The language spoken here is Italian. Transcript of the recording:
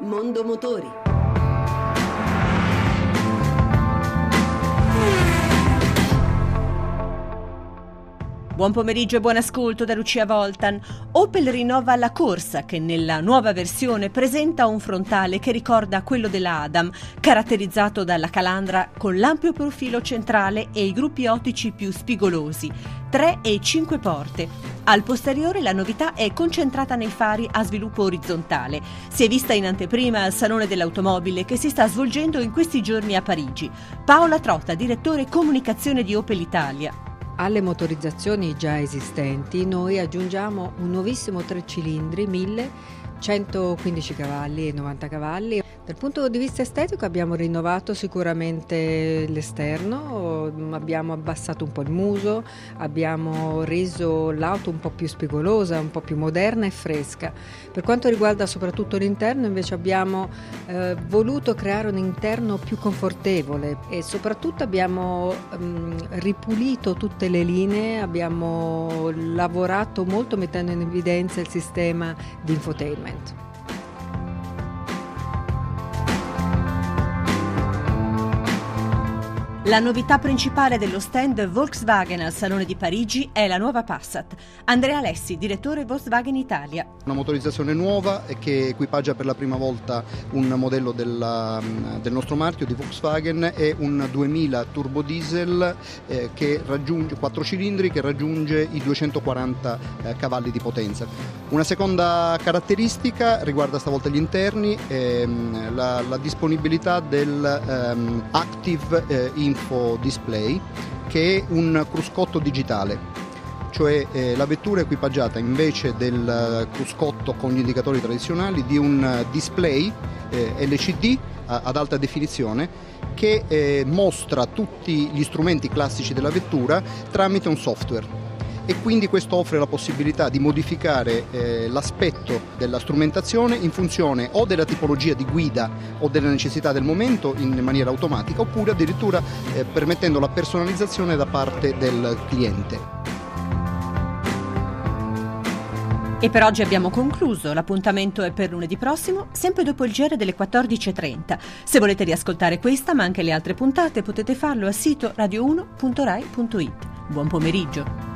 Mondo Motori. Buon pomeriggio e buon ascolto da Lucia Voltan. Opel rinnova la corsa che nella nuova versione presenta un frontale che ricorda quello della Adam, caratterizzato dalla calandra con l'ampio profilo centrale e i gruppi ottici più spigolosi, 3 e 5 porte. Al posteriore la novità è concentrata nei fari a sviluppo orizzontale. Si è vista in anteprima al Salone dell'Automobile che si sta svolgendo in questi giorni a Parigi. Paola Trotta, direttore comunicazione di Opel Italia. Alle motorizzazioni già esistenti noi aggiungiamo un nuovissimo tre cilindri 1115 cavalli e 90 cavalli dal punto di vista estetico abbiamo rinnovato sicuramente l'esterno, abbiamo abbassato un po' il muso, abbiamo reso l'auto un po' più spigolosa, un po' più moderna e fresca. Per quanto riguarda soprattutto l'interno invece abbiamo eh, voluto creare un interno più confortevole e soprattutto abbiamo mh, ripulito tutte le linee, abbiamo lavorato molto mettendo in evidenza il sistema di infotainment. environment. La novità principale dello stand Volkswagen al Salone di Parigi è la nuova Passat. Andrea Alessi, direttore Volkswagen Italia. Una motorizzazione nuova che equipaggia per la prima volta un modello della, del nostro marchio di Volkswagen è un 2000 turbo diesel eh, che raggiunge 4 cilindri che raggiunge i 240 eh, cavalli di potenza. Una seconda caratteristica riguarda stavolta gli interni, ehm, la, la, disponibilità del ehm, Active eh, in info display che è un cruscotto digitale. Cioè eh, la vettura è equipaggiata invece del eh, cruscotto con gli indicatori tradizionali di un eh, display eh, LCD ad alta definizione che eh, mostra tutti gli strumenti classici della vettura tramite un software e quindi questo offre la possibilità di modificare eh, l'aspetto della strumentazione in funzione o della tipologia di guida o della necessità del momento in maniera automatica oppure addirittura eh, permettendo la personalizzazione da parte del cliente. E per oggi abbiamo concluso, l'appuntamento è per lunedì prossimo, sempre dopo il giro delle 14.30. Se volete riascoltare questa ma anche le altre puntate potete farlo al sito radio1.rai.it. Buon pomeriggio!